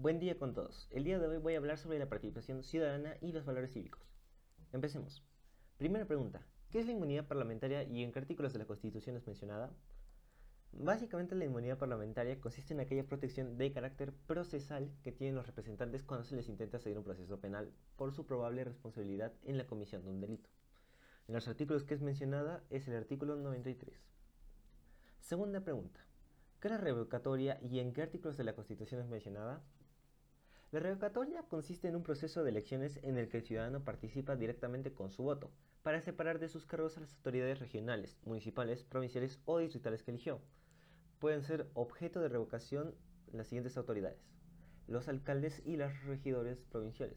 Buen día con todos. El día de hoy voy a hablar sobre la participación ciudadana y los valores cívicos. Empecemos. Primera pregunta. ¿Qué es la inmunidad parlamentaria y en qué artículos de la Constitución es mencionada? Básicamente la inmunidad parlamentaria consiste en aquella protección de carácter procesal que tienen los representantes cuando se les intenta seguir un proceso penal por su probable responsabilidad en la comisión de un delito. En los artículos que es mencionada es el artículo 93. Segunda pregunta. ¿Qué es la revocatoria y en qué artículos de la Constitución es mencionada? La revocatoria consiste en un proceso de elecciones en el que el ciudadano participa directamente con su voto, para separar de sus cargos a las autoridades regionales, municipales, provinciales o distritales que eligió. Pueden ser objeto de revocación las siguientes autoridades, los alcaldes y los regidores provinciales.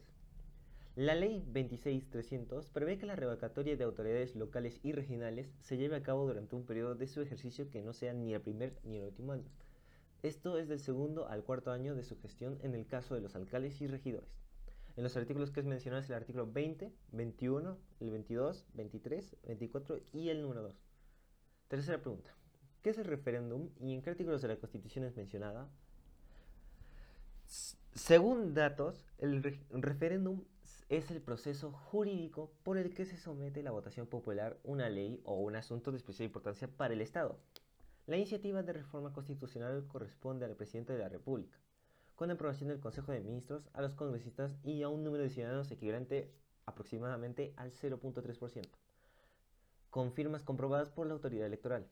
La ley 26300 prevé que la revocatoria de autoridades locales y regionales se lleve a cabo durante un periodo de su ejercicio que no sea ni el primer ni el último año. Esto es del segundo al cuarto año de su gestión en el caso de los alcaldes y regidores. En los artículos que es mencionado es el artículo 20, 21, el 22, 23, 24 y el número 2. Tercera pregunta. ¿Qué es el referéndum y en qué artículos de la Constitución es mencionada? Según datos, el referéndum es el proceso jurídico por el que se somete la votación popular una ley o un asunto de especial importancia para el Estado. La iniciativa de reforma constitucional corresponde al presidente de la República, con aprobación del Consejo de Ministros, a los congresistas y a un número de ciudadanos equivalente aproximadamente al 0.3%, con firmas comprobadas por la autoridad electoral.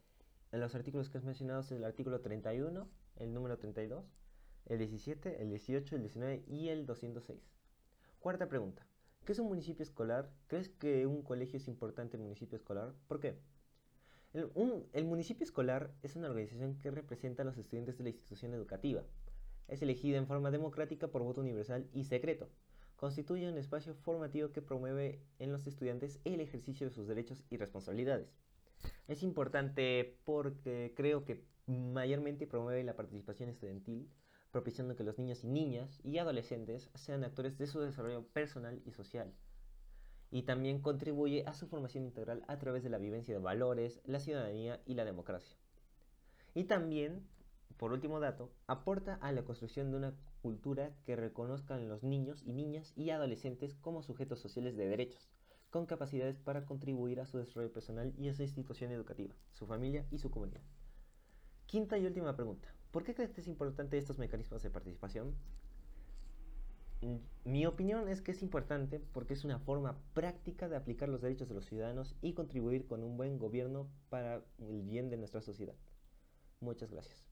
En los artículos que has mencionado es el artículo 31, el número 32, el 17, el 18, el 19 y el 206. Cuarta pregunta. ¿Qué es un municipio escolar? ¿Crees que un colegio es importante en municipio escolar? ¿Por qué? El, municipio escolar es una organización que representa a los estudiantes de la institución educativa. Es elegida en forma democrática por voto universal y secreto. Constituye un espacio formativo que promueve en los estudiantes el ejercicio de sus derechos y responsabilidades. Es importante porque creo que mayormente promueve la participación estudiantil, propiciando que los niños y niñas y adolescentes sean actores de su desarrollo personal y social y también contribuye a su formación integral a través de la vivencia de valores, la ciudadanía y la democracia. Y también, por último dato, aporta a la construcción de una cultura que reconozca a los niños y niñas y adolescentes como sujetos sociales de derechos, con capacidades para contribuir a su desarrollo personal y a su institución educativa, su familia y su comunidad. Quinta y última pregunta. ¿Por qué crees que es importante estos mecanismos de participación? Mi opinión es que es importante porque es una forma práctica de aplicar los derechos de los ciudadanos y contribuir con un buen gobierno para el bien de nuestra sociedad. Muchas gracias.